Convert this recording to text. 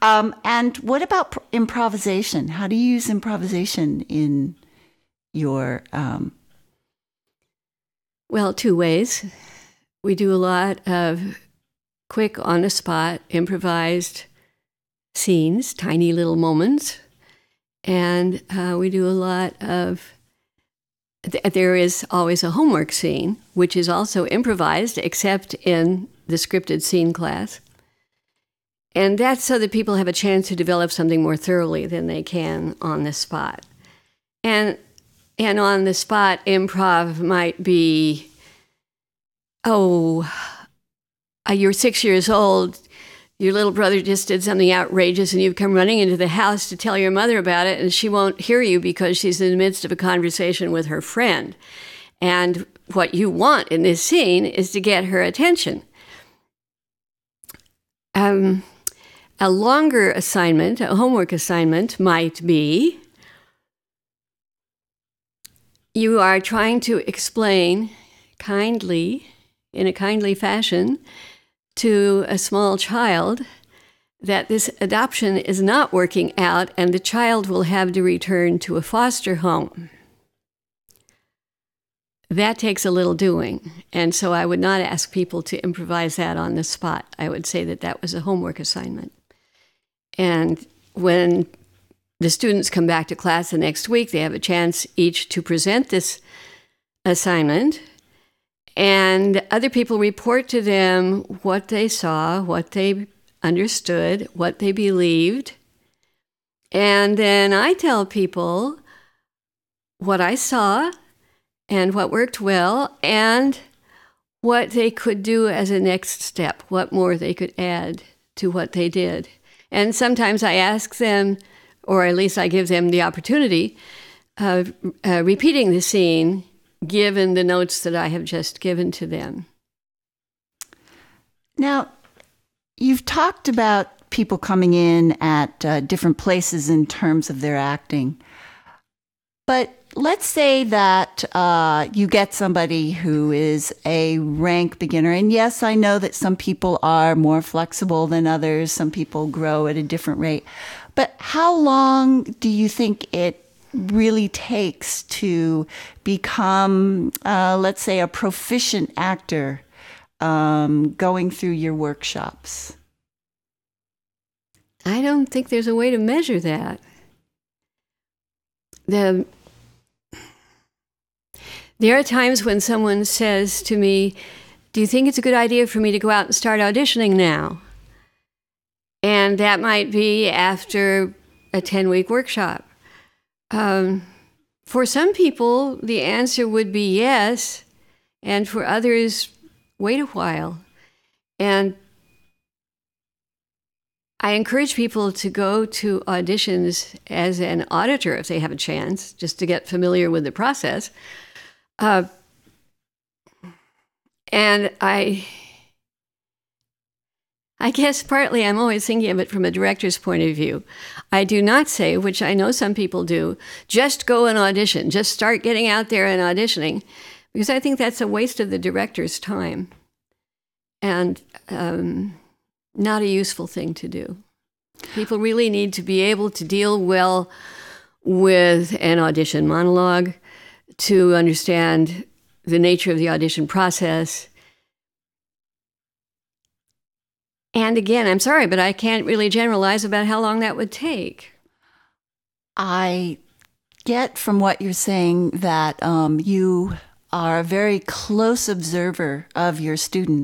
Um, and what about pr- improvisation? How do you use improvisation in your? Um... Well, two ways. We do a lot of quick, on the spot, improvised scenes, tiny little moments. And uh, we do a lot of, th- there is always a homework scene, which is also improvised, except in the scripted scene class. And that's so that people have a chance to develop something more thoroughly than they can on the spot. And and on the spot improv might be oh uh, you're 6 years old. Your little brother just did something outrageous and you've come running into the house to tell your mother about it and she won't hear you because she's in the midst of a conversation with her friend. And what you want in this scene is to get her attention. Um, a longer assignment, a homework assignment, might be you are trying to explain kindly, in a kindly fashion, to a small child that this adoption is not working out and the child will have to return to a foster home. That takes a little doing. And so I would not ask people to improvise that on the spot. I would say that that was a homework assignment. And when the students come back to class the next week, they have a chance each to present this assignment. And other people report to them what they saw, what they understood, what they believed. And then I tell people what I saw and what worked well and what they could do as a next step, what more they could add to what they did. And sometimes I ask them, or at least I give them the opportunity of uh, repeating the scene given the notes that I have just given to them. Now, you've talked about people coming in at uh, different places in terms of their acting. But let's say that uh, you get somebody who is a rank beginner. And yes, I know that some people are more flexible than others, some people grow at a different rate. But how long do you think it really takes to become, uh, let's say, a proficient actor um, going through your workshops? I don't think there's a way to measure that. The there are times when someone says to me, Do you think it's a good idea for me to go out and start auditioning now? And that might be after a 10 week workshop. Um, for some people, the answer would be yes, and for others, wait a while. And I encourage people to go to auditions as an auditor if they have a chance, just to get familiar with the process. Uh, and I, I guess partly I'm always thinking of it from a director's point of view. I do not say, which I know some people do, just go and audition, just start getting out there and auditioning, because I think that's a waste of the director's time and um, not a useful thing to do. People really need to be able to deal well with an audition monologue to understand the nature of the audition process. And again, I'm sorry, but I can't really generalize about how long that would take. I get from what you're saying that um, you are a very close observer of your students